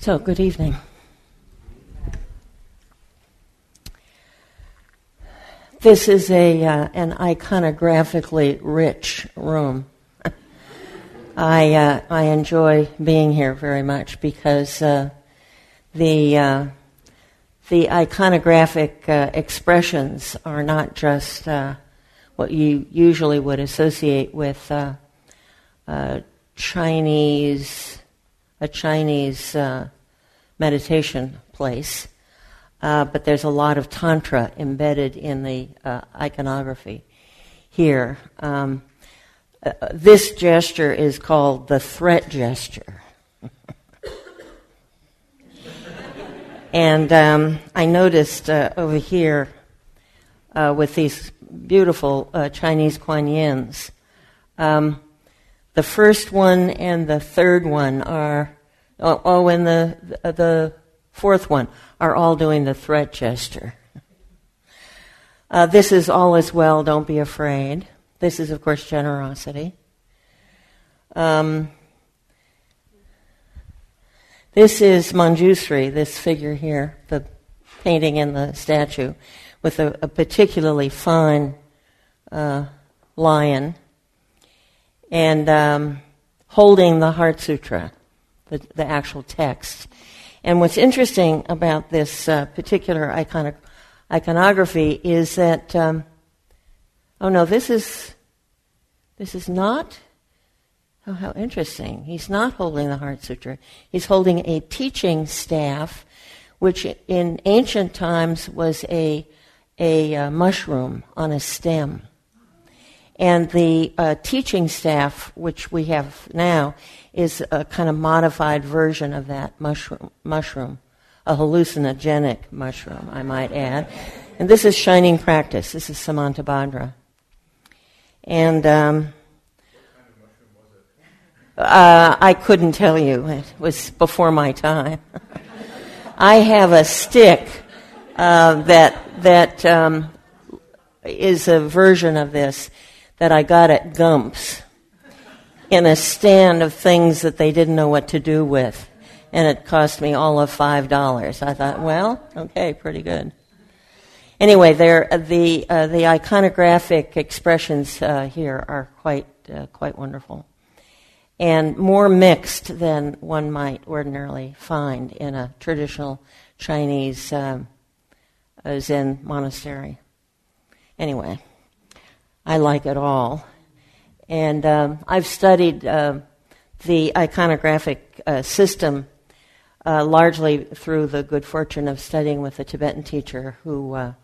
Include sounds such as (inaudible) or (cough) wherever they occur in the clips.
So, good evening. This is a uh, an iconographically rich room. I uh, I enjoy being here very much because uh, the uh, the iconographic uh, expressions are not just uh, what you usually would associate with Chinese a Chinese uh, meditation place, uh, but there's a lot of tantra embedded in the uh, iconography here. Um, uh, this gesture is called the threat gesture. (laughs) and um, I noticed uh, over here uh, with these beautiful Chinese kuan yins. Um, the first one and the third one are, oh, oh and the, the fourth one are all doing the threat gesture. Uh, this is all as well, don't be afraid. This is, of course, generosity. Um, this is Manjusri, this figure here, the painting in the statue, with a, a particularly fine uh, lion and um, holding the Heart Sutra, the, the, actual text. And what's interesting about this uh, particular iconic, iconography is that, um, oh no, this is this is not. Oh, how interesting! He's not holding the Heart Sutra. He's holding a teaching staff, which in ancient times was a a uh, mushroom on a stem. And the uh, teaching staff, which we have now, is a kind of modified version of that mushroom, mushroom, a hallucinogenic mushroom, I might add. And this is Shining Practice. This is Samantabhadra. And um, uh, I couldn't tell you. It was before my time. (laughs) I have a stick uh, that that um, is a version of this that I got at Gump's in a stand of things that they didn't know what to do with. And it cost me all of $5. I thought, well, okay, pretty good. Anyway, the, uh, the iconographic expressions uh, here are quite, uh, quite wonderful. And more mixed than one might ordinarily find in a traditional Chinese um, Zen monastery. Anyway. I like it all. And um, I've studied uh, the iconographic uh, system uh, largely through the good fortune of studying with a Tibetan teacher who uh,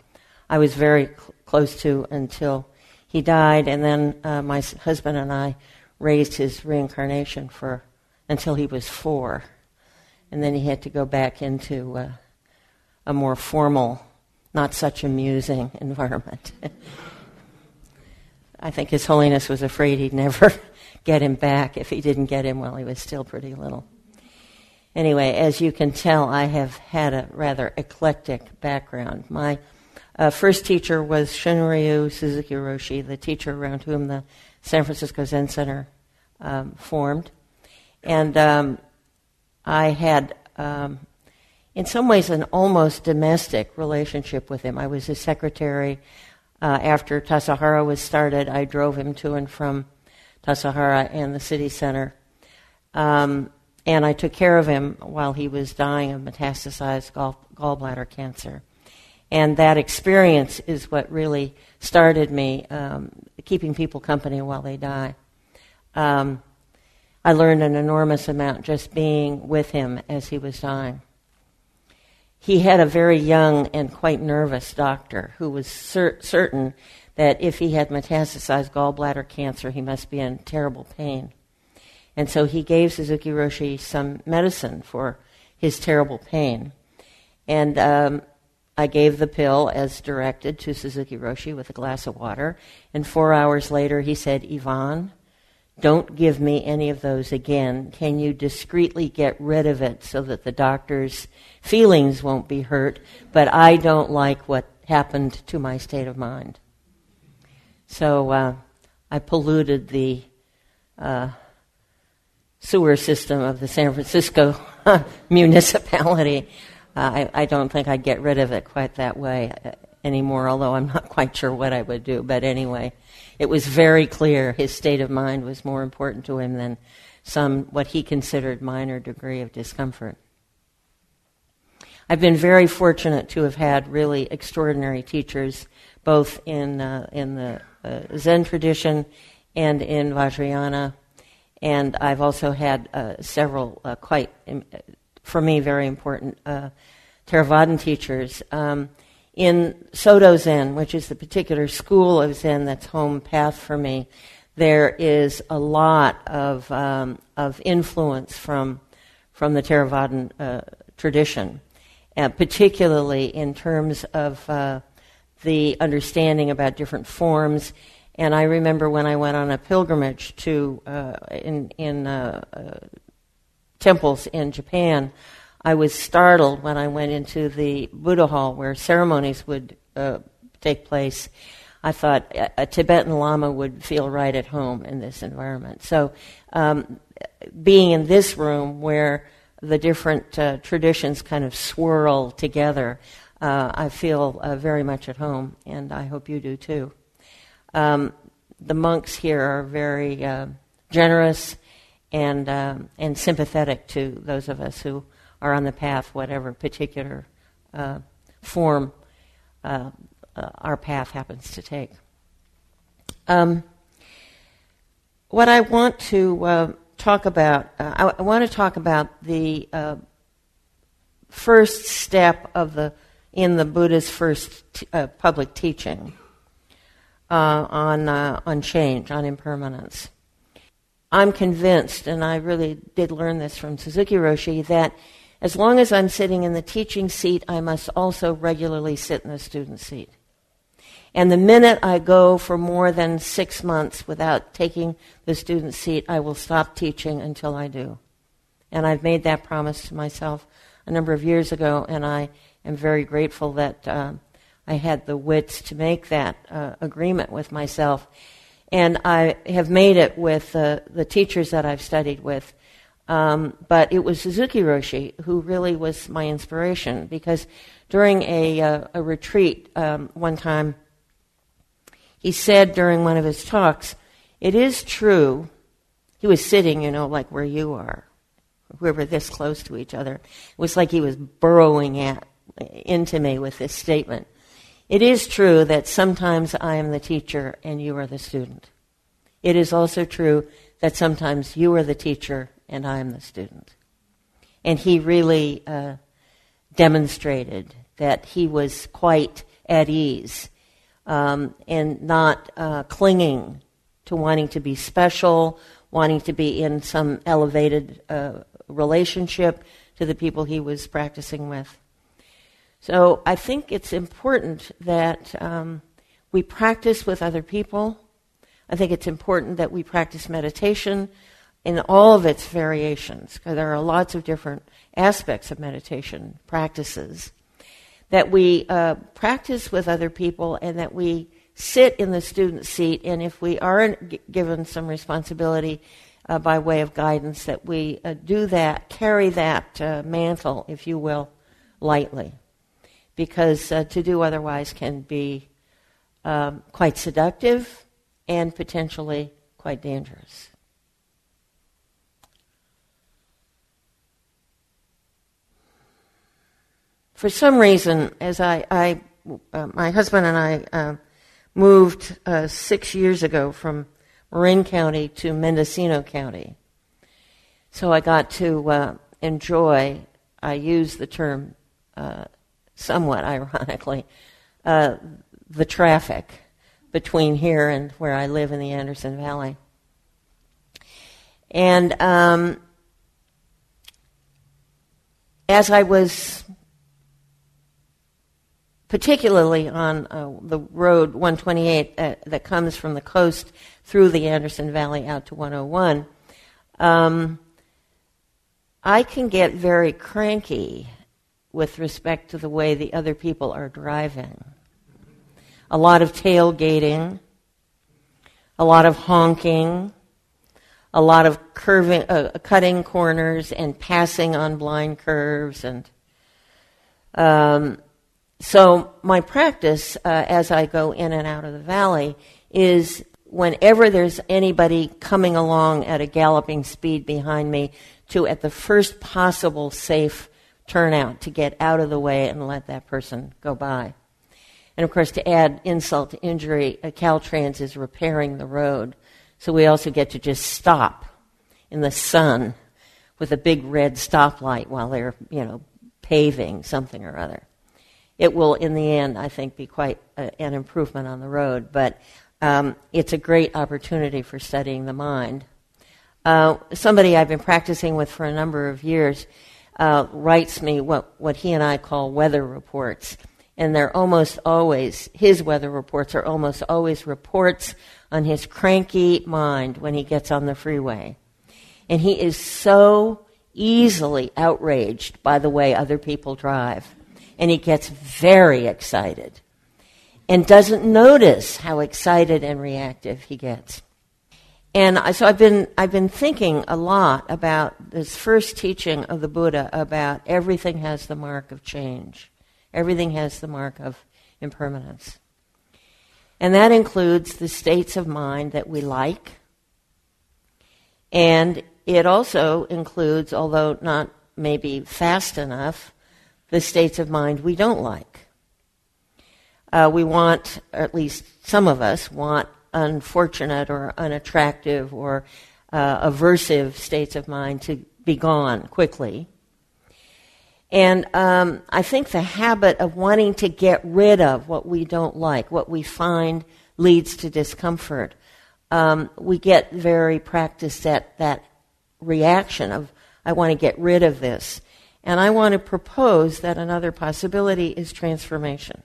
I was very cl- close to until he died. And then uh, my husband and I raised his reincarnation for until he was four. And then he had to go back into uh, a more formal, not such amusing (laughs) environment. (laughs) I think His Holiness was afraid he'd never (laughs) get him back if he didn't get him while he was still pretty little. Anyway, as you can tell, I have had a rather eclectic background. My uh, first teacher was Shunryu Suzuki Roshi, the teacher around whom the San Francisco Zen Center um, formed. And um, I had, um, in some ways, an almost domestic relationship with him. I was his secretary. Uh, after Tassajara was started, I drove him to and from Tassajara and the city center. Um, and I took care of him while he was dying of metastasized gall- gallbladder cancer. And that experience is what really started me um, keeping people company while they die. Um, I learned an enormous amount just being with him as he was dying he had a very young and quite nervous doctor who was cer- certain that if he had metastasized gallbladder cancer, he must be in terrible pain. And so he gave Suzuki Roshi some medicine for his terrible pain. And um, I gave the pill as directed to Suzuki Roshi with a glass of water. And four hours later, he said, Yvonne, don't give me any of those again. Can you discreetly get rid of it so that the doctor's feelings won't be hurt? But I don't like what happened to my state of mind. So uh, I polluted the uh, sewer system of the San Francisco (laughs) municipality. Uh, I, I, don't think I'd get rid of it quite that way uh, anymore, although I'm not quite sure what I would do. But anyway, it was very clear his state of mind was more important to him than some what he considered minor degree of discomfort. I've been very fortunate to have had really extraordinary teachers, both in uh, in the uh, Zen tradition and in Vajrayana, and I've also had uh, several uh, quite, um, for me, very important uh, Theravadan teachers. Um, in Soto Zen, which is the particular school of Zen that's home path for me, there is a lot of um, of influence from from the Theravadan uh, tradition, uh, particularly in terms of uh, the understanding about different forms. And I remember when I went on a pilgrimage to uh, in in uh, uh, temples in Japan, I was startled when I went into the Buddha hall where ceremonies would take place I thought a Tibetan Lama would feel right at home in this environment. So, um, being in this room where the different uh, traditions kind of swirl together, uh, I feel uh, very much at home, and I hope you do too. Um, the monks here are very uh, generous and um, and sympathetic to those of us who are on the path, whatever particular uh, form uh, uh, our path happens to take. Um, what I want to uh, talk about, uh, I, I, want to talk about the uh, first step of the in the Buddha's first t- uh, public teaching uh, on on change, on impermanence. I'm convinced, and I really did learn this from Suzuki Roshi, that as long as I'm sitting in the teaching seat, I must also regularly sit in the student seat. And the minute I go for more than six months without taking the student seat, I will stop teaching until I do. And I've made that promise to myself a number of years ago, and I am very grateful that uh, I had the wits to make that uh, agreement with myself. And I have made it with uh, the teachers that I've studied with. Um, but it was Suzuki Roshi who really was my inspiration because during a, uh, a retreat um, one time, he said during one of his talks, It is true. He was sitting, you know, like where you are. We were this close to each other. It was like he was burrowing at, into me with this statement. It is true that sometimes I am the teacher and you are the student. It is also true that sometimes you are the teacher and I am the student. And he really uh, demonstrated that he was quite at ease um, and not uh, clinging to wanting to be special, wanting to be in some elevated uh, relationship to the people he was practicing with. So I think it's important that um, we practice with other people. I think it's important that we practice meditation in all of its variations, because there are lots of different aspects of meditation practices that we uh, practice with other people and that we sit in the student seat. And if we are g- given some responsibility uh, by way of guidance, that we uh, do that, carry that uh, mantle, if you will, lightly. Because uh, to do otherwise can be um, quite seductive and potentially quite dangerous. For some reason, as I, I uh, my husband and I uh, moved uh, six years ago from Marin County to Mendocino County, so I got to uh, enjoy. I use the term uh, somewhat ironically uh, the traffic between here and where I live in the Anderson Valley, and um, as I was particularly on uh, the road 128 uh, that comes from the coast through the Anderson Valley out to 101, um, I can get very cranky with respect to the way the other people are driving. A lot of tailgating, a lot of honking, a lot of curving, uh, cutting corners and passing on blind curves. And um, so my practice uh, as I go in and out of the valley is whenever there's anybody coming along at a galloping speed behind me to at the first possible safe turnout to get out of the way and let that person go by. And of course, to add insult to injury, Caltrans is repairing the road. So we also get to just stop in the sun with a big red stoplight while they're, you know, paving something or other. It will, in the end, I think, be quite a, an improvement on the road. But um, it's a great opportunity for studying the mind. Uh, somebody I've been practicing with for a number of years uh, writes me what, what he and I call weather reports. And they're almost always, his weather reports are almost always reports on his cranky mind when he gets on the freeway. And he is so easily outraged by the way other people drive. And he gets very excited and doesn't notice how excited and reactive he gets. And so I've been, I've been thinking a lot about this first teaching of the Buddha about everything has the mark of change. Everything has the mark of impermanence. And that includes the states of mind that we like. And it also includes, although not maybe fast enough, the states of mind we don't like. Uh, we want, or at least some of us, want unfortunate or unattractive or uh, aversive states of mind to be gone quickly. And um, I think the habit of wanting to get rid of what we don't like, what we find leads to discomfort, um, we get very practiced at that reaction of, I want to get rid of this. And I want to propose that another possibility is transformation.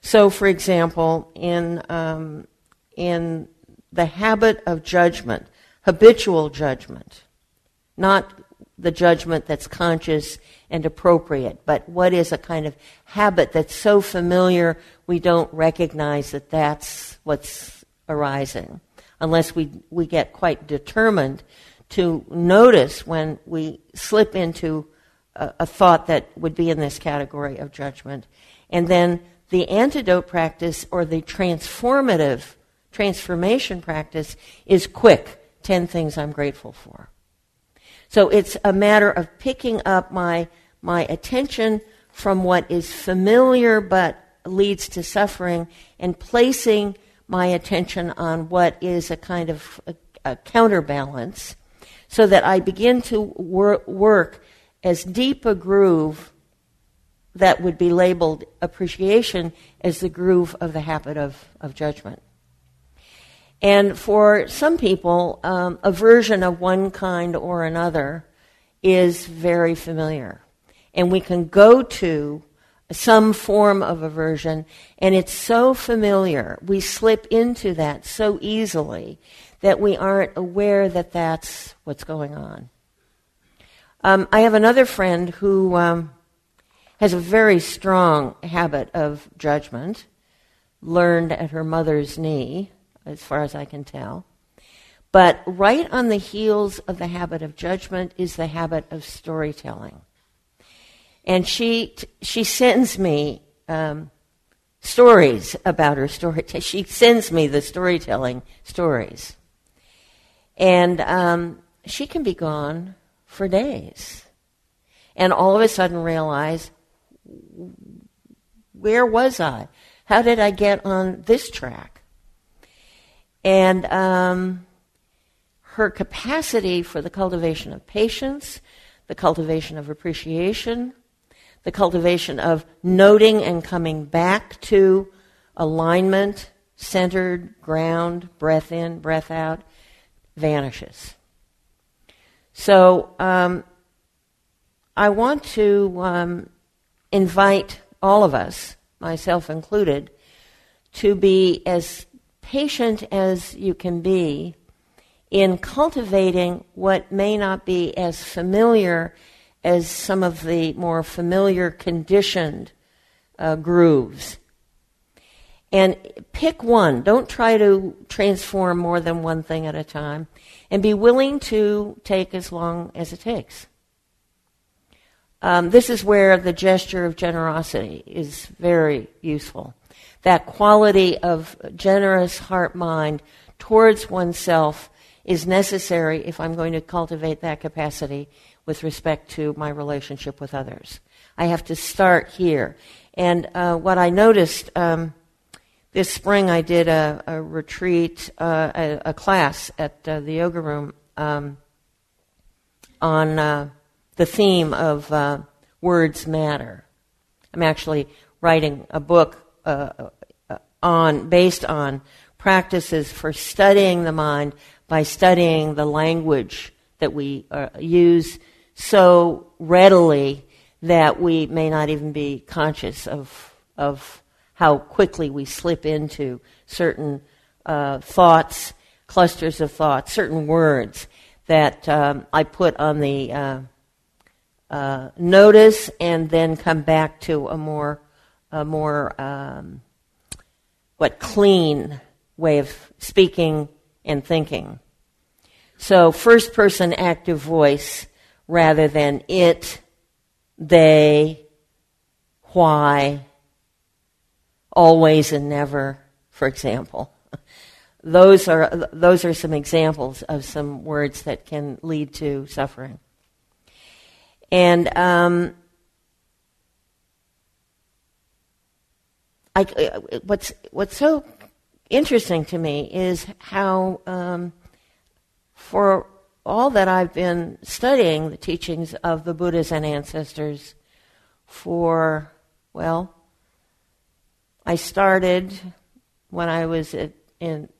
So, for example, in, um, in the habit of judgment, habitual judgment, not the judgment that's conscious and appropriate, but what is a kind of habit that's so familiar we don't recognize that that's what's arising, unless we, we get quite determined to notice when we slip into a, a thought that would be in this category of judgment, and then the antidote practice or the transformative transformation practice is quick 10 things I'm grateful for. So it's a matter of picking up my, my attention from what is familiar but leads to suffering and placing my attention on what is a kind of a, a counterbalance so that I begin to wor- work as deep a groove that would be labeled appreciation as the groove of the habit of, of judgment. And for some people, um, aversion of one kind or another is very familiar. And we can go to some form of aversion, and it's so familiar. We slip into that so easily that we aren't aware that that's what's going on. Um, I have another friend who um, has a very strong habit of judgment, learned at her mother's knee, as far as I can tell. But right on the heels of the habit of judgment is the habit of storytelling. And she, she sends me um, stories about her story. She sends me the storytelling stories. And um, she can be gone for days. And all of a sudden realize where was I? How did I get on this track? And um, her capacity for the cultivation of patience, the cultivation of appreciation, the cultivation of noting and coming back to alignment, centered, ground, breath in, breath out, vanishes. So um, I want to um, invite all of us, myself included, to be as patient as you can be in cultivating what may not be as familiar as some of the more familiar conditioned uh, grooves. And pick one. Don't try to transform more than one thing at a time. And be willing to take as long as it takes. Um, this is where the gesture of generosity is very useful. That quality of generous heart mind towards oneself is necessary if I'm going to cultivate that capacity with respect to my relationship with others. I have to start here. And uh, what I noticed um, this spring, I did a, a retreat, uh, a, a, class at uh, the yoga room um, on uh, the theme of uh, words matter. I'm actually writing a book uh, on based on practices for studying the mind by studying the language that we use so readily that we may not even be conscious of, of how quickly we slip into certain uh, thoughts, clusters of thoughts, certain words that um, I put on the uh, uh, notice and then come back to a more, a more um, what, clean way of speaking and thinking. So, first person active voice rather than it, they, why, always and never, for example. Those are, those are some examples of some words that can lead to suffering. And um, I, what's, what's so interesting to me is how, um, for all that I've been studying the teachings of the Buddhas and ancestors for, well, I started when I was at, in,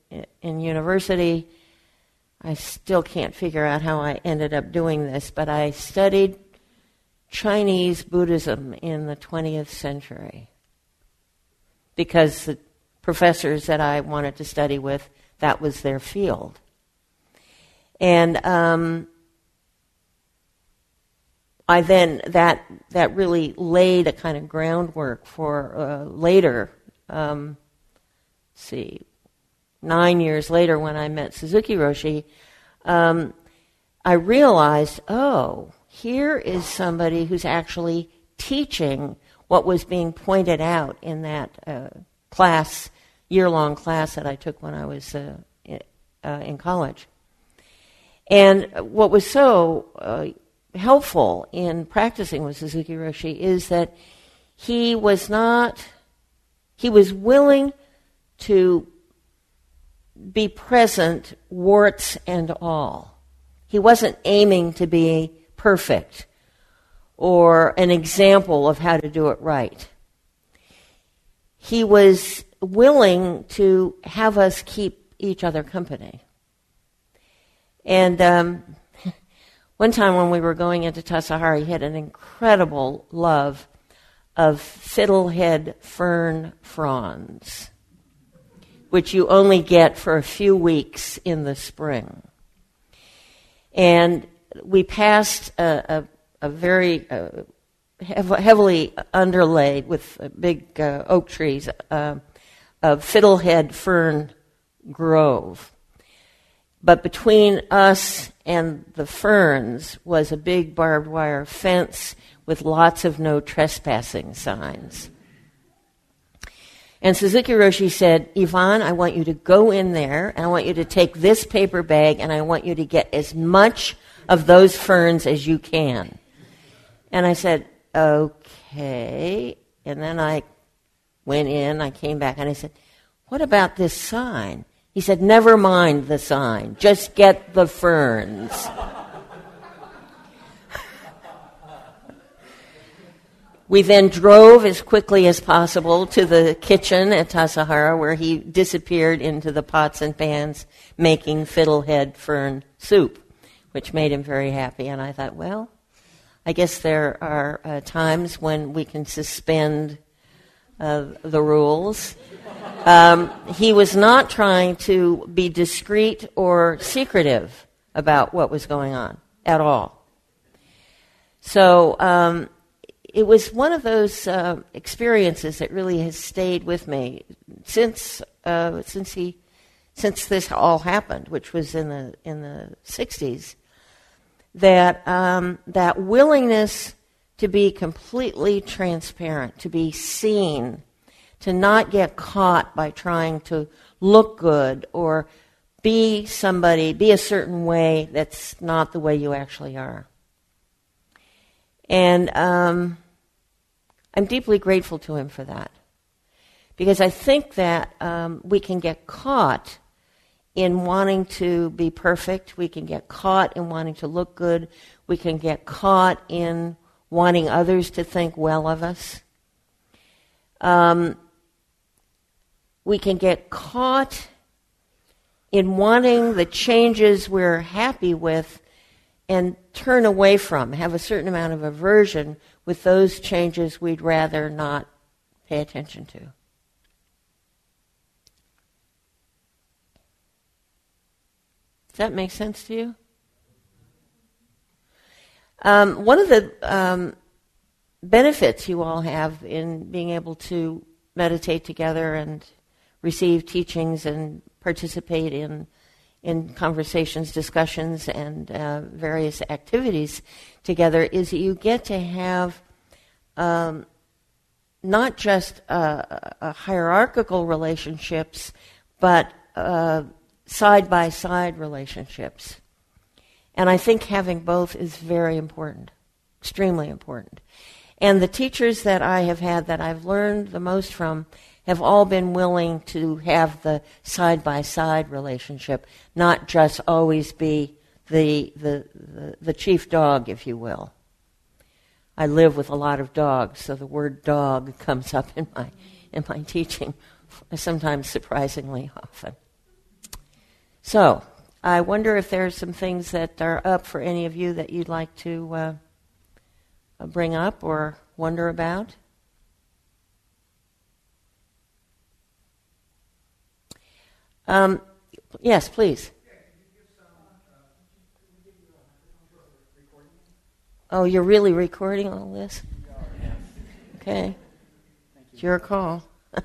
in university. I still can't figure out how I ended up doing this, but I studied Chinese Buddhism in the 20th century because the professors that I wanted to study with, that was their field. And um, I then that that really laid a kind of groundwork for uh, later. Um, see, nine years later, when I met Suzuki Roshi, um, I realized, oh, here is somebody who's actually teaching what was being pointed out in that uh, class, year long class that I took when I was uh, in, uh, in college. And what was so uh, helpful in practicing with Suzuki Roshi is that he was not, he was willing to be present, warts and all. He wasn't aiming to be perfect or an example of how to do it right. He was willing to have us keep each other company. And um, (laughs) one time when we were going into Tassajara, he had an incredible love of fiddlehead fern fronds, which you only get for a few weeks in the spring. And we passed a, a, a very uh, heavily underlaid with big uh, oak trees uh, of fiddlehead fern grove. But between us and the ferns was a big barbed wire fence with lots of no trespassing signs. And Suzuki Roshi said, Yvonne, I want you to go in there and I want you to take this paper bag and I want you to get as much of those ferns as you can. And I said, okay. And then I went in, I came back and I said, what about this sign? He said, Never mind the sign, just get the ferns. We then drove as quickly as possible to the kitchen at Tassajara, where he disappeared into the pots and pans making fiddlehead fern soup, which made him very happy. And I thought, well, I guess there are uh, times when we can suspend uh, the rules. Um, he was not trying to be discreet or secretive about what was going on at all. So um, it was one of those uh, experiences that really has stayed with me since uh, since he since this all happened, which was in the in the '60s. That um, that willingness to be completely transparent, to be seen, to not get caught by trying to look good or be somebody, be a certain way that's not the way you actually are. And um, I'm deeply grateful to him for that. Because I think that um, we can get caught in wanting to be perfect. We can get caught in wanting to look good. We can get caught in wanting others to think well of us. Um, we can get caught in wanting the changes we're happy with and turn away from, have a certain amount of aversion with those changes we'd rather not pay attention to. Does that make sense to you? Um, one of the um, benefits you all have in being able to meditate together and receive teachings and participate in in conversations, discussions, and uh, various activities together is that you get to have um, not just uh, hierarchical relationships, but side by side relationships. And I think having both is very important, extremely important. And the teachers that I have had that I've learned the most from have all been willing to have the side by side relationship, not just always be the, the, the, the, chief dog, if you will. I live with a lot of dogs, so the word dog (laughs) comes up in my, in my teaching, sometimes surprisingly often. So, I wonder if there are some things that are up for any of you that you'd like to uh, bring up or wonder about. Um, yes, please. Oh, you're really recording all this? Okay. It's your call. (laughs)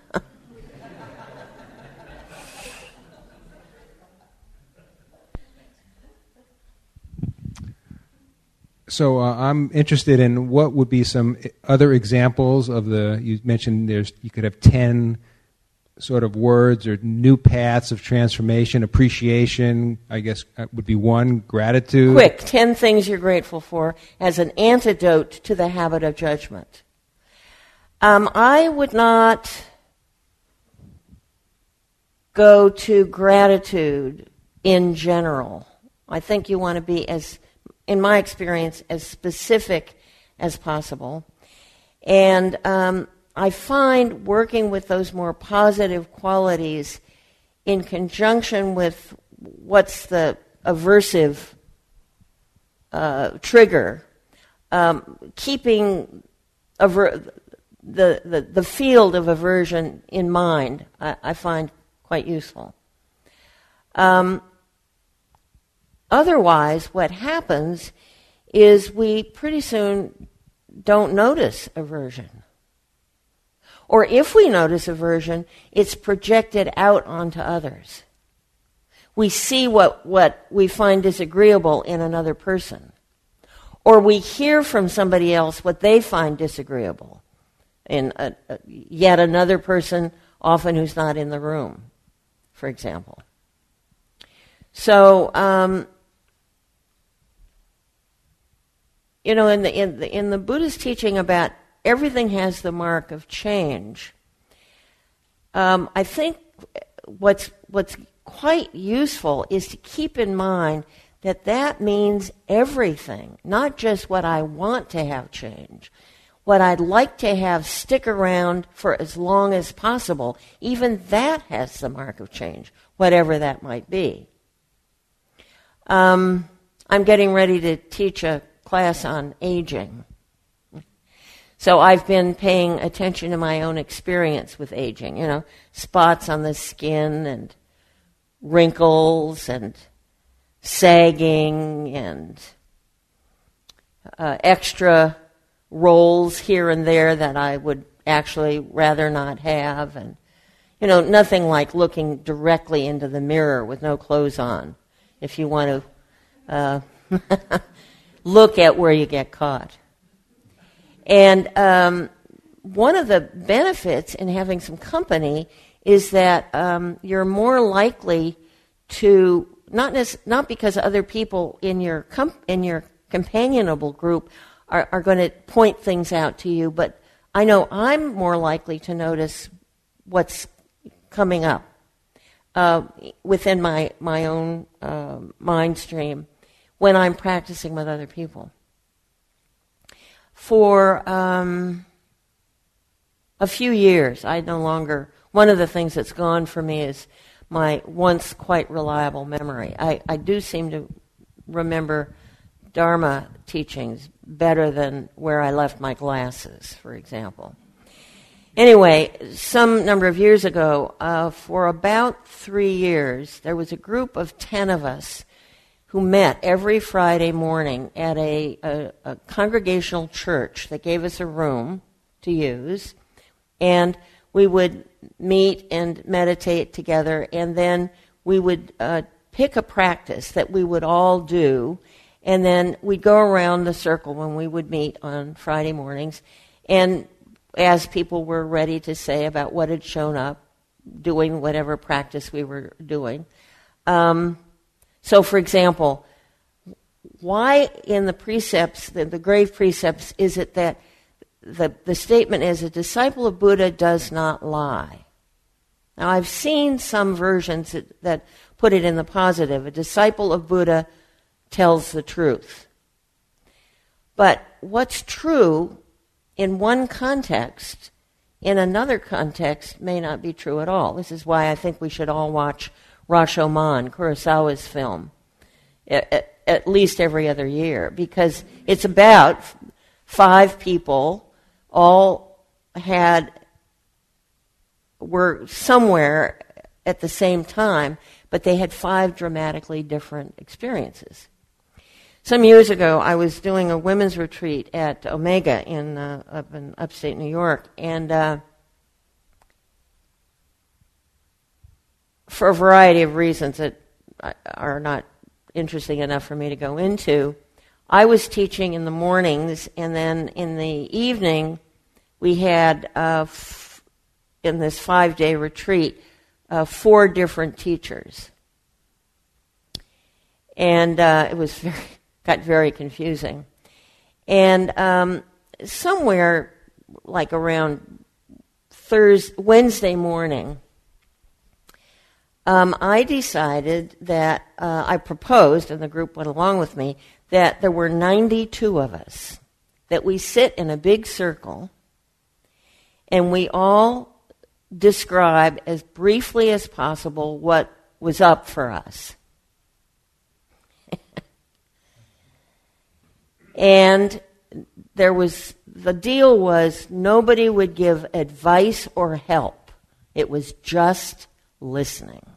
so uh, I'm interested in what would be some other examples of the. You mentioned there's you could have ten sort of words or new paths of transformation, appreciation, I guess uh, would be one, gratitude. Quick, 10 things you're grateful for as an antidote to the habit of judgment. Um, I would not go to gratitude in general. I think you want to be as, in my experience, as specific as possible. And um, I find working with those more positive qualities in conjunction with what's the aversive uh, trigger, um, keeping aver- the, the, the field of aversion in mind, I, I find quite useful. Um, otherwise, what happens is we pretty soon don't notice aversion. Or if we notice aversion, it's projected out onto others. We see what, what we find disagreeable in another person. Or we hear from somebody else what they find disagreeable in a, a, yet another person, often who's not in the room, for example. So, um, you know, in the, in the, in the Buddhist teaching about everything has the mark of change. Um, I think what's what's quite useful is to keep in mind that that means everything, not just what I want to have change. What I'd like to have stick around for as long as possible, even that has the mark of change, whatever that might be. Um, I'm getting ready to teach a class on aging. So I've been paying attention to my own experience with aging, you know, spots on the skin and wrinkles and sagging and uh, extra rolls here and there that I would actually rather not have, and you know, nothing like looking directly into the mirror with no clothes on. If you want to uh, (laughs) look at where you get caught, and um, one of the benefits in having some company is that um, you're more likely to not nec- not because other people in your com- in your companionable group are, are going to point things out to you, but I know I'm more likely to notice what's coming up uh, within my my own uh, mind stream when I'm practicing with other people. For um, a few years, I no longer. One of the things that's gone for me is my once quite reliable memory. I, I do seem to remember Dharma teachings better than where I left my glasses, for example. Anyway, some number of years ago, uh, for about three years, there was a group of ten of us who met every Friday morning at a, a, a congregational church that gave us a room to use, and we would meet and meditate together, and then we would uh, pick a practice that we would all do, and then we'd go around the circle when we would meet on Friday mornings, and as people were ready to say about what had shown up, doing whatever practice we were doing. Um, so, for example, why in the precepts, the, the grave precepts, is it that the, the statement is a disciple of Buddha does not lie? Now, I've seen some versions that, that put it in the positive. A disciple of Buddha tells the truth. But what's true in one context, in another context, may not be true at all. This is why I think we should all watch Rashomon, Kurosawa's film, at, at least every other year, because it's about five people all had were somewhere at the same time, but they had five dramatically different experiences. Some years ago, I was doing a women's retreat at Omega in uh, up in upstate New York, and uh, for a variety of reasons that are not interesting enough for me to go into, I was teaching in the mornings, and then in the evening, we had uh, f- in this five-day retreat uh, four different teachers, and uh, it was (laughs) very got very confusing. And um, somewhere like around Thursday, Wednesday morning, um, I decided that uh, I proposed, and the group went along with me, that there were 92 of us, that we sit in a big circle, and we all describe as briefly as possible what was up for us. (laughs) And there was, the deal was nobody would give advice or help. It was just listening.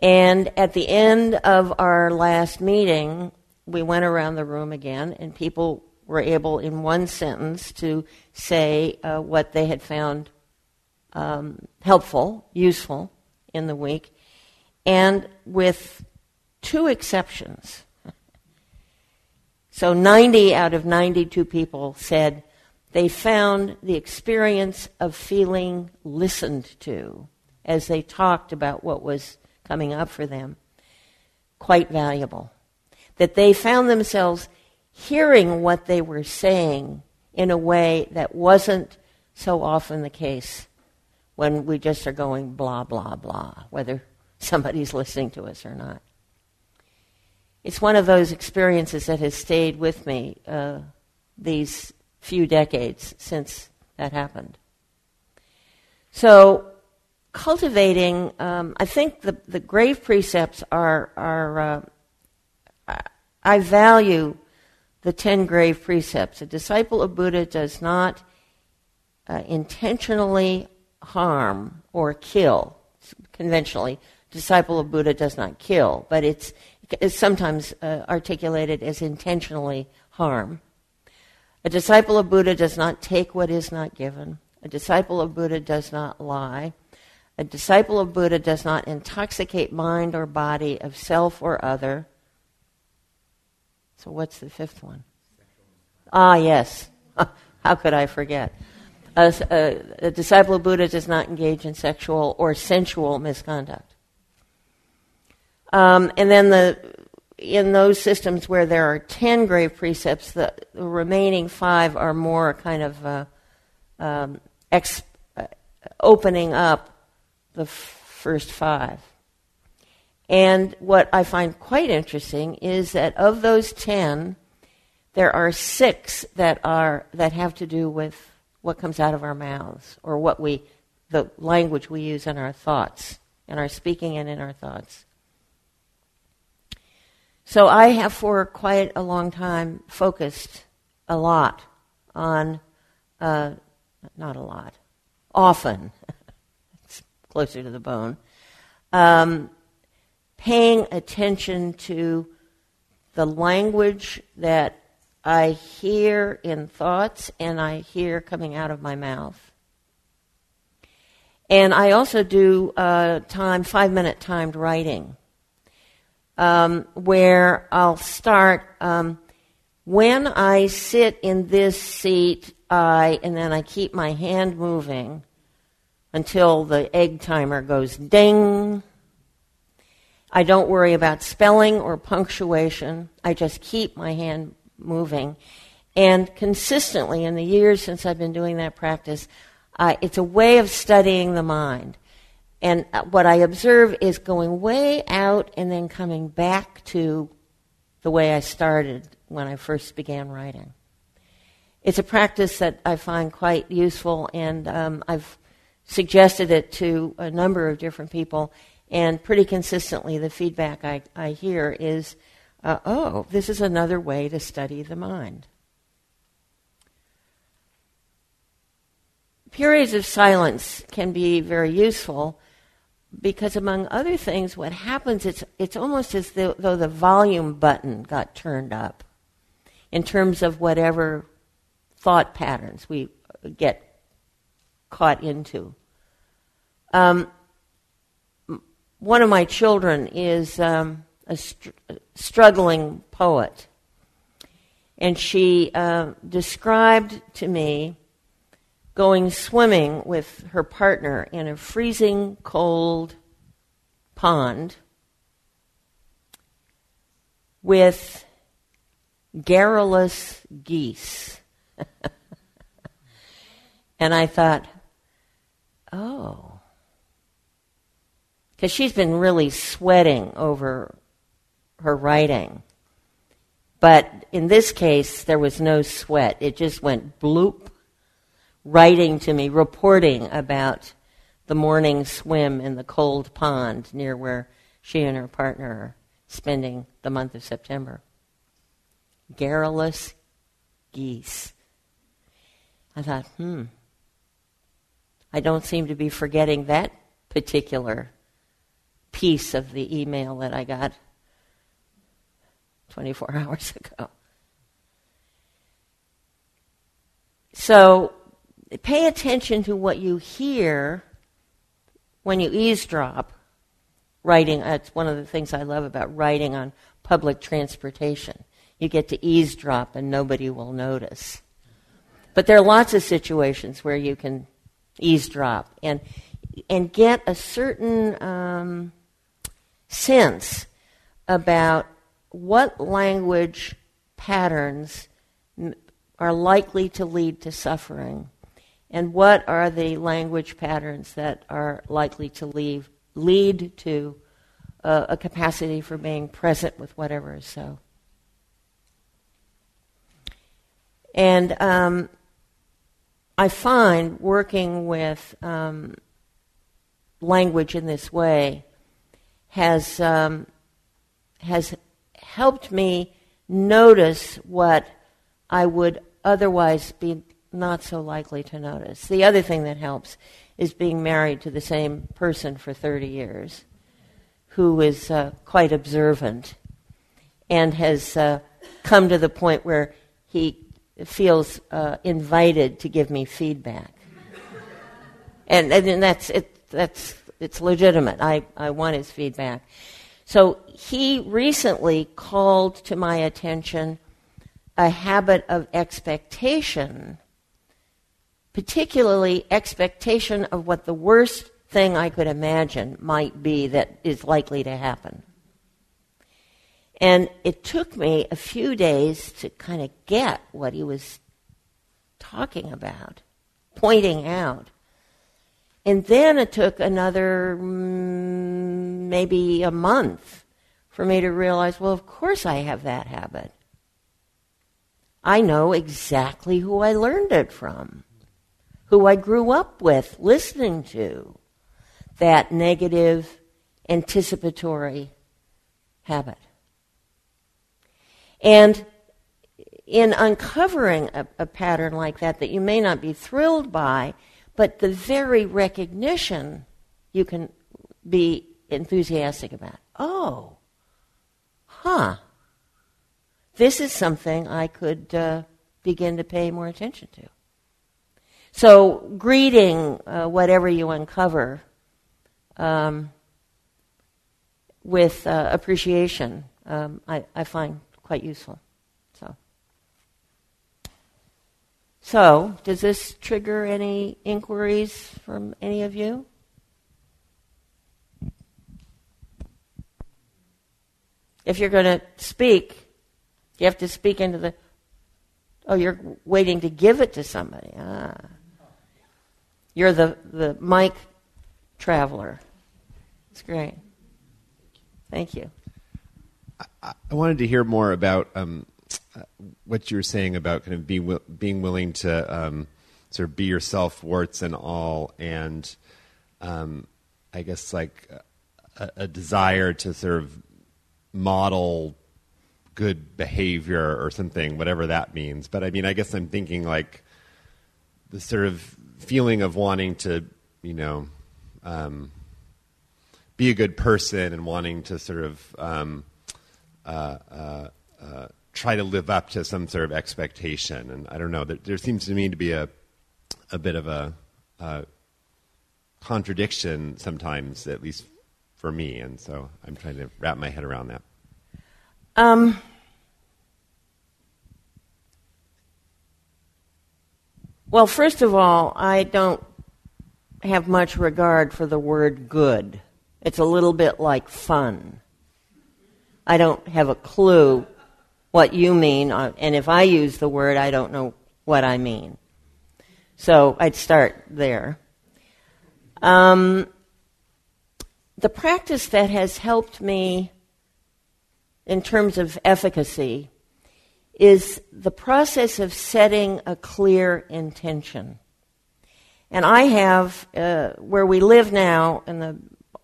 And at the end of our last meeting, we went around the room again, and people were able, in one sentence, to say uh, what they had found um, helpful, useful in the week. And with two exceptions, so 90 out of 92 people said they found the experience of feeling listened to as they talked about what was coming up for them quite valuable. That they found themselves hearing what they were saying in a way that wasn't so often the case when we just are going blah, blah, blah, whether (laughs) somebody's listening to us or not it's one of those experiences that has stayed with me uh, these few decades since that happened. So, cultivating, um, I think the, the grave precepts are, are uh, I value the 10 grave precepts. A disciple of Buddha does not uh, intentionally harm or kill. Conventionally, disciple of Buddha does not kill, but it's is sometimes uh, articulated as intentionally harm. A disciple of Buddha does not take what is not given. A disciple of Buddha does not lie. A disciple of Buddha does not intoxicate mind or body of self or other. So, what's the fifth one? Ah, yes. (laughs) How could I forget? A, a, a, disciple of Buddha does not engage in sexual or sensual misconduct. Um, and then the in those systems where there are ten grave precepts, the, the remaining five are more kind of uh, um, uh, opening up the f- first five. And what I find quite interesting is that of those ten, there are six that are that have to do with what comes out of our mouths or what we the language we use in our thoughts, in our speaking and in our thoughts. So I have for quite a long time focused a lot on, uh, not a lot, often, closer to the bone, um, paying attention to the language that I hear in thoughts and I hear coming out of my mouth. And I also do uh, time, five minute timed writing, um, where I'll start um, when I sit in this seat, I, and then I keep my hand moving until the egg timer goes ding. I don't worry about spelling or punctuation. I just keep my hand moving. And consistently, in the years since I've been doing that practice, uh, it's a way of studying the mind. And uh, what I observe is going way out and then coming back to the way I started when I first began writing. It's a practice that I find quite useful, and um, I've suggested it to a number of different people, and pretty consistently the feedback I, I hear is uh, oh, this is another way to study the mind. Periods of silence can be very useful because, among other things, what happens, it's, it's almost as though the volume button got turned up in terms of whatever thought patterns we get caught into. Um, one of my children is um, a str- struggling poet. And she uh, described to me going swimming with her partner in a freezing cold pond with garrulous geese. (laughs) and I thought, oh. Because she's been really sweating over her writing. But in this case, there was no sweat. It just went bloop, writing to me, reporting about the morning swim in the cold pond near where she and her partner are spending the month of September. Garrulous geese. I thought, hmm, I don't seem to be forgetting that particular piece of the email that I got 24 (laughs) hours ago. So pay attention to what you hear when you eavesdrop writing. That's one of the things I love about writing on public transportation. You get to eavesdrop and nobody will notice. But there are lots of situations where you can eavesdrop and and get a certain um, sense about what language patterns are likely to lead to suffering, and what are the language patterns that are likely to leave, lead to uh, a capacity for being present with whatever is so. And um, I find working with um, language in this way has um, has helped me notice what I would otherwise be not so likely to notice. The other thing that helps is being married to the same person for 30 years who is uh, quite observant and has uh, come to the point where he feels uh, invited to give me feedback. And, and that's, it, that's, it's legitimate. I, I want his feedback. So he recently called to my attention a habit of expectation, particularly expectation of what the worst thing I could imagine might be that is likely to happen. And it took me a few days to kind of get what he was talking about, pointing out. And then it took another mm, maybe a month for me to realize, well, of course I have that habit. I know exactly who I learned it from, who I grew up with listening to, that negative, anticipatory habit. And in uncovering a, a, pattern like that, that you may not be thrilled by, but the very recognition you can be enthusiastic about. Oh, huh. This is something I could uh, begin to pay more attention to. So, greeting uh, whatever you uncover um, with uh, appreciation, um, I, I find quite useful. So, so does this trigger any inquiries from any of you? If you're going to speak, you have to speak into the. Oh, you're waiting to give it to somebody. Ah. You're the, the mic traveler. It's great. Thank you. I, wanted to hear more about um, what you were saying about kind of being willing to um, sort of be yourself, warts and all, and um, I guess like a, a, desire to sort of model good behavior or something, whatever that means. But I mean, I guess I'm thinking like the sort of feeling of wanting to, you know, um, be a good person and wanting to sort of um, uh, uh, uh, try to live up to some sort of expectation. And I don't know. There, there seems to me to be a a bit of a, a contradiction sometimes, at least for me. And so I'm trying to wrap my head around that. Um. Well, first of all, I don't have much regard for the word good. It's a little bit like fun. I don't have a clue what you mean, uh, and if I use the word, I don't know what I mean. So I'd start there. Um, the practice that has helped me in terms of efficacy is the process of setting a clear intention. And I have, uh, where we live now, in the,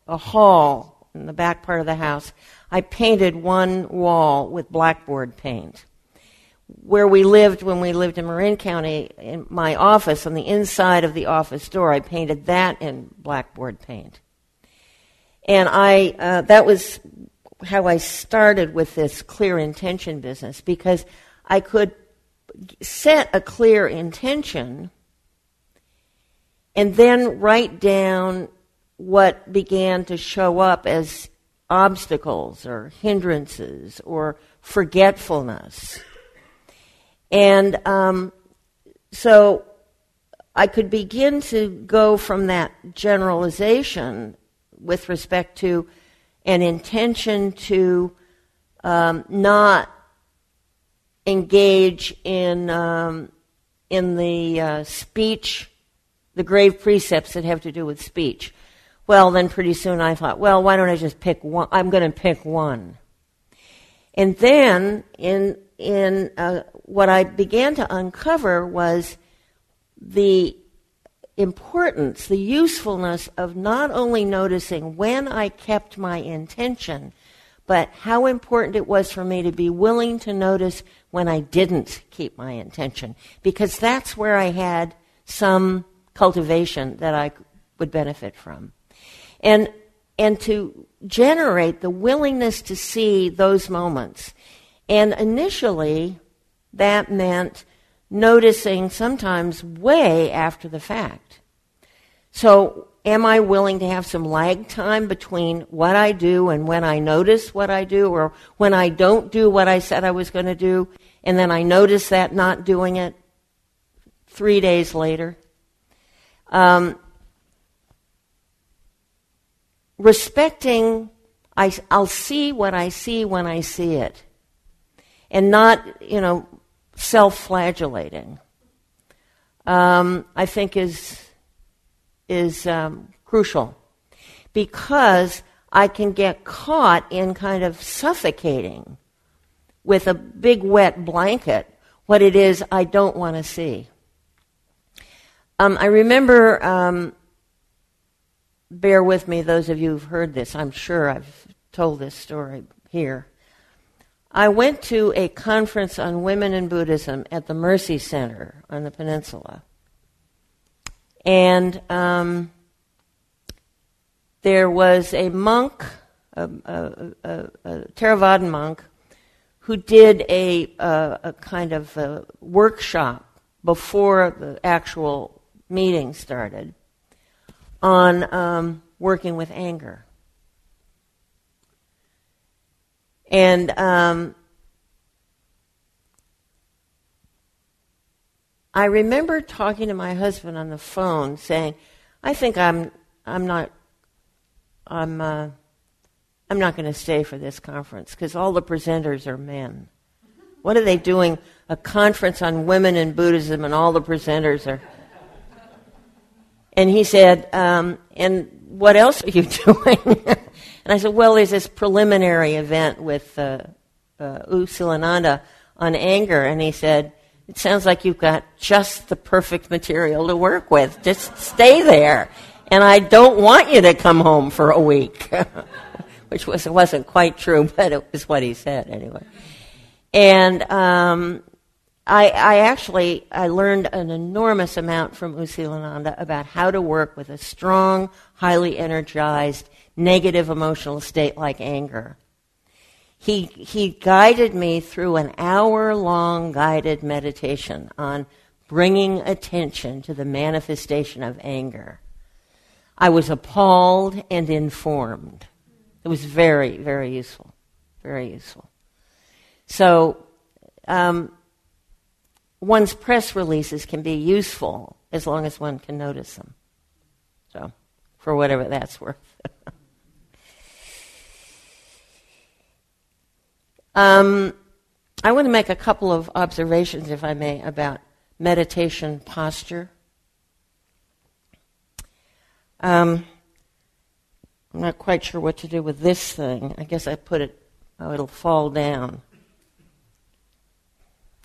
a hall in the back part of the house, I painted one wall with blackboard paint. Where we lived when we lived in Marin County, in my office, on the inside of the office door, I painted that in blackboard paint. And I, uh, that was how I started with this clear intention business because I could set a clear intention and then write down what began to show up as obstacles or hindrances or forgetfulness. And um, so I could begin to go from that generalization with respect to an intention to um, not engage in um, in the uh, speech, the grave precepts that have to do with speech. Well, then pretty soon I thought, well, why don't I just pick one? I'm going to pick one. And then in in uh, what I began to uncover was the importance, the usefulness of not only noticing when I kept my intention, but how important it was for me to be willing to notice when I didn't keep my intention, because that's where I had some cultivation that I would benefit from and and to generate the willingness to see those moments. And initially, that meant noticing sometimes way after the fact. So, am I willing to have some lag time between what I do and when I notice what I do, or when I don't do what I said I was going to do, and then I notice that not doing it three days later? Um, respecting, I, I'll see what I see when I see it, and not, you know, self flagellating, um, I think is, is um, crucial. Because I can get caught in kind of suffocating with a big wet blanket what it is I don't want to see. Um, I remember, um, bear with me, those of you who've heard this, I'm sure I've told this story here. I went to a conference on women in Buddhism at the Mercy Center on the peninsula. And um, there was a monk, a, a, a, a Theravadan monk, who did a, a kind of workshop before the actual meeting started on um, working with anger. And um, I remember talking to my husband on the phone, saying, "I think I'm I'm not I'm uh, I'm not going to stay for this conference because all the presenters are men. What are they doing? A conference on women in Buddhism, and all the presenters are." And he said, um, "And what else are you (laughs) doing?" And I said, well, there's this preliminary event with uh, uh, U Silananda on anger. And he said, it sounds like you've got just the perfect material to work with. Just stay there. And I don't want you to come home for a week. (laughs) Which was, wasn't quite true, (laughs) but it was what he said anyway. And um, I, I, actually I learned an enormous amount from U Silananda about how to work with a strong, highly energized, negative emotional state like anger. He, he guided me through an hour long guided meditation on bringing attention to the manifestation of anger. I was appalled and informed. It was very, very useful. Very useful. So, um, one's press releases can be useful as long as one can notice them. So, for whatever that's worth. (laughs) Um, I want to make a couple of observations, if I may, about meditation posture. Um, I'm not quite sure what to do with this thing. I guess I put it, oh, it'll fall down.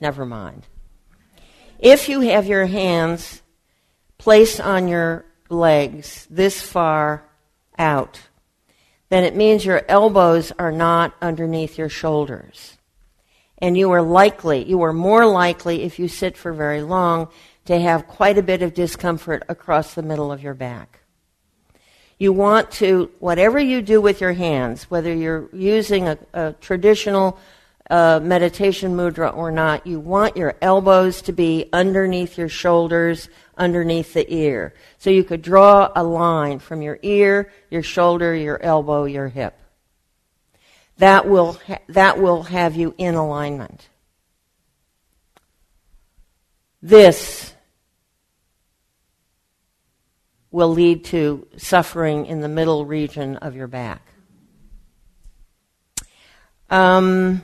Never mind. If you have your hands placed on your legs this far out, then it means your elbows are not underneath your shoulders. And you are likely, you are more likely if you sit for very long to have quite a bit of discomfort across the middle of your back. You want to, whatever you do with your hands, whether you're using a, a traditional uh, meditation mudra or not, you want your elbows to be underneath your shoulders, underneath the ear. So you could draw a line from your ear, your shoulder, your elbow, your hip. That will, ha- that will have you in alignment. This will lead to suffering in the middle region of your back. Um,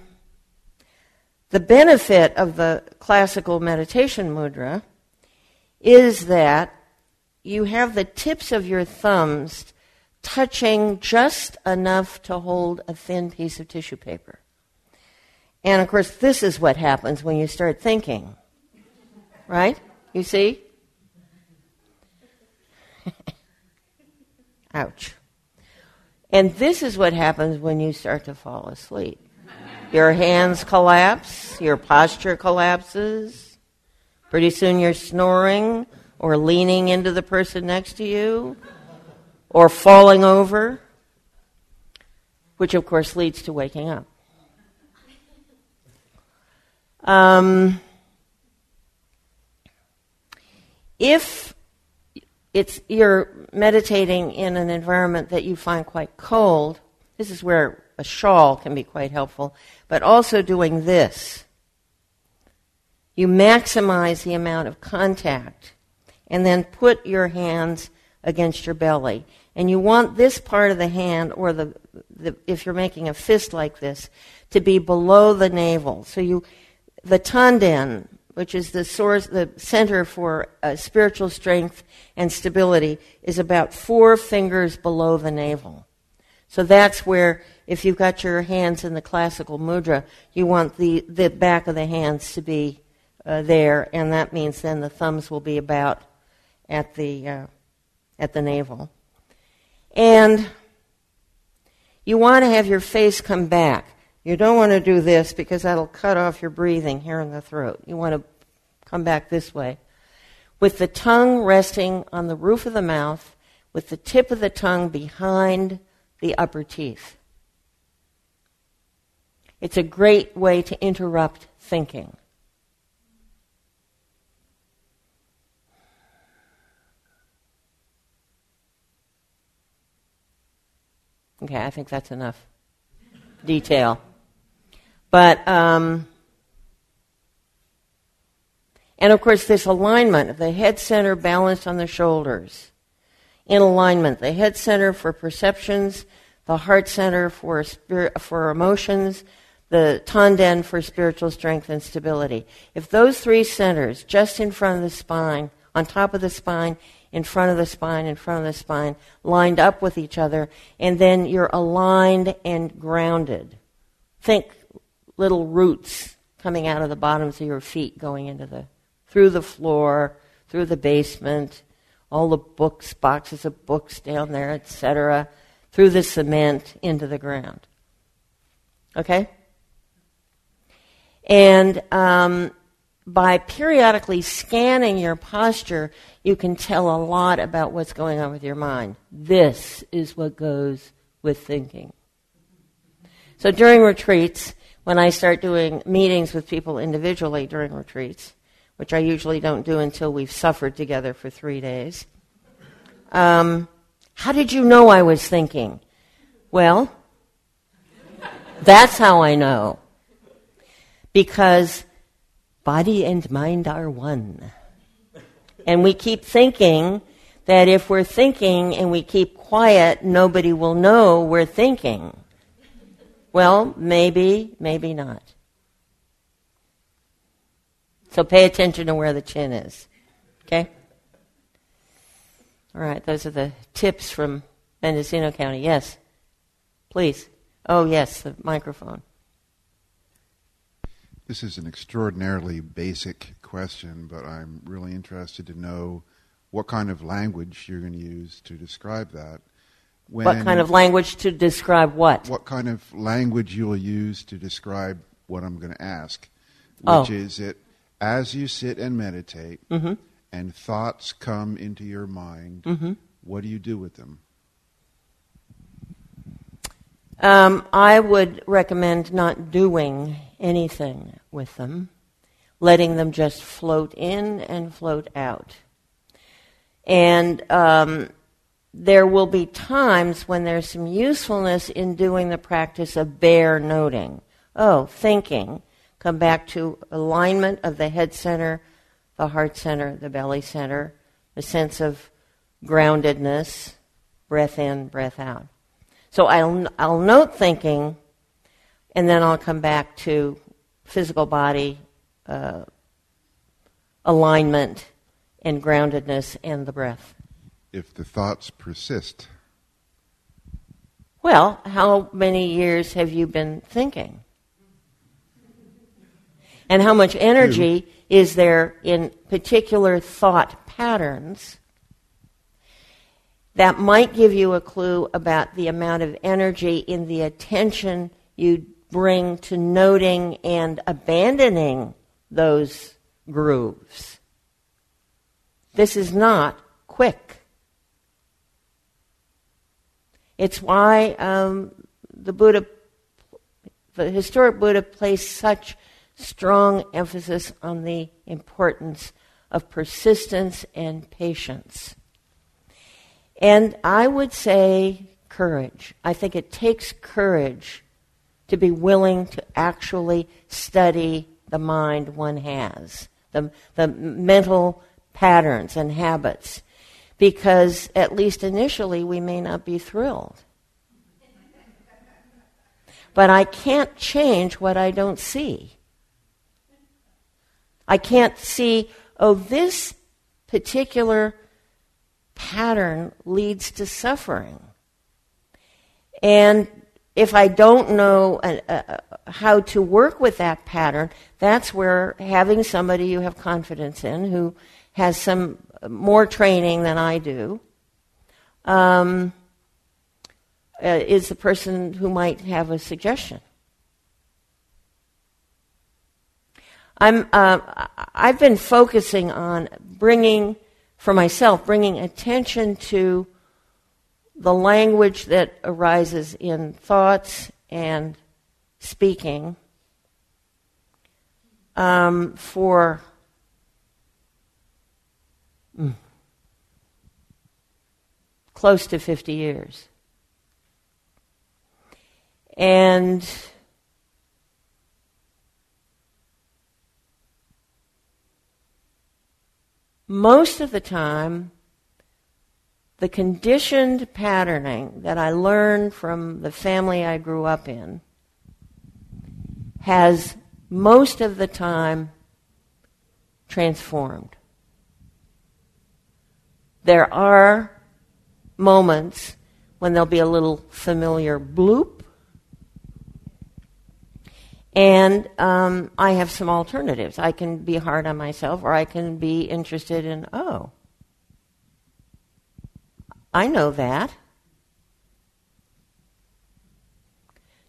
the benefit of the classical meditation mudra is that you have the tips of your thumbs touching just enough to hold a thin piece of tissue paper. And of course, this is what happens when you start thinking. Right? You see? (laughs) Ouch. And this is what happens when you start to fall asleep. Your hands collapse, your posture collapses, Pretty soon you're snoring or leaning into the person next to you or falling over, which of course leads to waking up. Um, if it's, you're meditating in an environment that you find quite cold, this is where a shawl can be quite helpful, but also doing this. You maximize the amount of contact and then put your hands against your belly. And you want this part of the hand, or the, the, if you're making a fist like this, to be below the navel. So you, the tanden, which is the source, the center for uh, spiritual strength and stability, is about four fingers below the navel. So that's where, if you've got your hands in the classical mudra, you want the, the back of the hands to be uh, there, and that means then the thumbs will be about at the uh, at the navel. And you want to have your face come back. You don't want to do this because that'll cut off your breathing here in the throat. You want to come back this way. With the tongue resting on the roof of the mouth, with the tip of the tongue behind the upper teeth. It's a great way to interrupt thinking. Okay, I think that's enough detail. But, um, and of course, this alignment of the head center balanced on the shoulders. In alignment, the head center for perceptions, the heart center for, spirit, for emotions, the tanden for spiritual strength and stability. If those three centers, just in front of the spine, on top of the spine, in front of the spine, in front of the spine, lined up with each other, and then you're aligned and grounded. Think little roots coming out of the bottoms of your feet going into the through the floor, through the basement, all the books, boxes of books down there, etc., through the cement into the ground. Okay? And um, by periodically scanning your posture, you can tell a lot about what's going on with your mind. This is what goes with thinking. So during retreats, when I start doing meetings with people individually during retreats, which I usually don't do until we've suffered together for three days, um, how did you know I was thinking? Well, that's how I know. Because body and mind are one. And we keep thinking that if we're thinking and we keep quiet, nobody will know we're thinking. Well, maybe, maybe not. So pay attention to where the chin is. Okay? All right, those are the tips from Mendocino County. Yes, please. Oh, yes, the microphone. This is an extraordinarily basic question, but I'm really interested to know what kind of language you're going to use to describe that. When, what kind of language to describe what? What kind of language you'll use to describe what I'm going to ask, oh. which oh. is it as you sit and meditate mm-hmm. and thoughts come into your mind, mm-hmm. what do you do with them? Um, I would recommend not doing anything with them, letting them just float in and float out. And um, there will be times when there's some usefulness in doing the practice of bare noting. Oh, thinking. Come back to alignment of the head center, the heart center, the belly center, the sense of groundedness, breath in, breath out. So I'll, I'll note thinking, and then I'll come back to physical body uh, alignment and groundedness and the breath. If the thoughts persist. Well, how many years have you been thinking? And how much energy Two. is there in particular thought patterns that might give you a clue about the amount of energy in the attention you bring to noting and abandoning those grooves. This is not quick. It's why um, the Buddha, the historic Buddha, placed such strong emphasis on the importance of persistence and patience. And I would say courage. I think it takes courage to be willing to actually study the mind one has, the, the mental patterns and habits, because at least initially we may not be thrilled. But I can't change what I don't see. I can't see, oh, this particular pattern leads to suffering. And if I don't know uh, uh, how to work with that pattern, that's where having somebody you have confidence in who has some more training than I do um, uh, is the person who might have a suggestion. I'm, uh, I've been focusing on bringing, for myself, bringing attention to the language that arises in thoughts and speaking um, for mm, close to 50 years. And most of the time, the conditioned patterning that I learned from the family I grew up in has most of the time transformed. There are moments when there'll be a little familiar bloop, and um, I have some alternatives. I can be hard on myself, or I can be interested in, oh, I know that.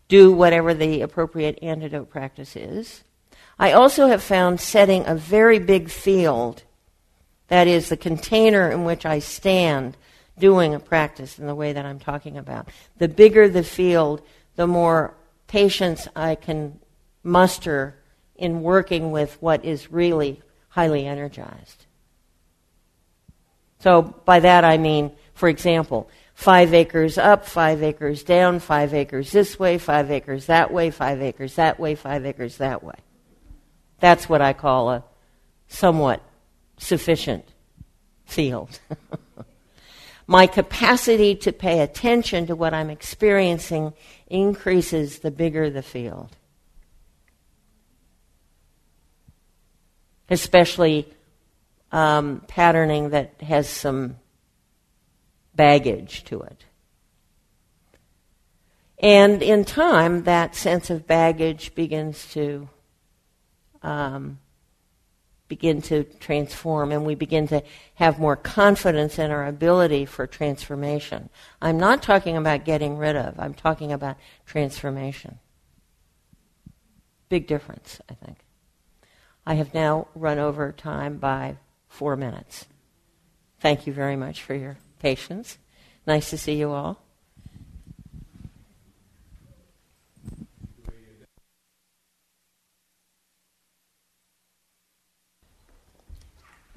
Do whatever the appropriate antidote practice is. I also have found setting a very big field, that is, the container in which I stand doing a practice in the way that I'm talking about. The bigger the field, the more patience I can muster in working with what is really highly energized. So by that I mean for example, five acres up, five acres down, five acres this way, five acres that way, five acres that way, five acres that way. That's what I call a somewhat sufficient field. (laughs) My capacity to pay attention to what I'm experiencing increases the bigger the field. Especially um, patterning that has some baggage to it. And in time, that sense of baggage begins to um, begin to transform, and we begin to have more confidence in our ability for transformation. I'm not talking about getting rid of, I'm talking about transformation. Big difference, I think. I have now run over time by four minutes. Thank you very much for your patience. Nice to see you all.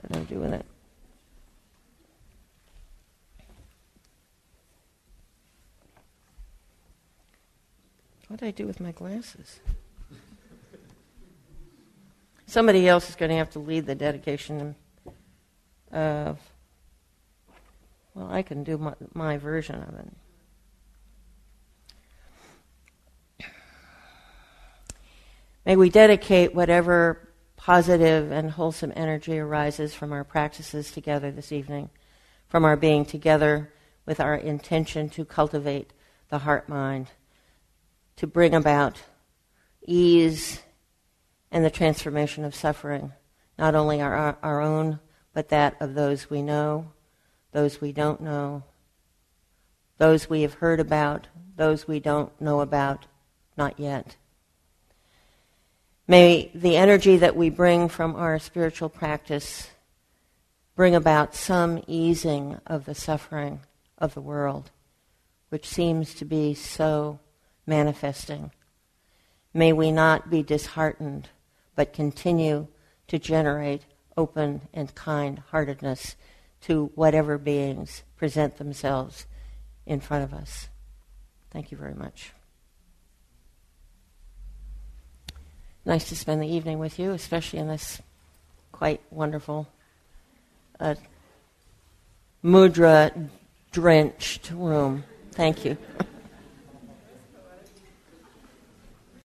What do I do with it? What do I do with my glasses? Somebody else is going to have to lead the dedication of well, I can do my, my version of it. May we dedicate whatever positive and wholesome energy arises from our practices together this evening, from our being together with our intention to cultivate the heart mind, to bring about ease and the transformation of suffering, not only our, our own, but that of those we know those we don't know, those we have heard about, those we don't know about, not yet. May the energy that we bring from our spiritual practice bring about some easing of the suffering of the world, which seems to be so manifesting. May we not be disheartened, but continue to generate open and kind heartedness to whatever beings present themselves in front of us. Thank you very much. Nice to spend the evening with you, especially in this quite wonderful uh, mudra drenched room. Thank you. (laughs)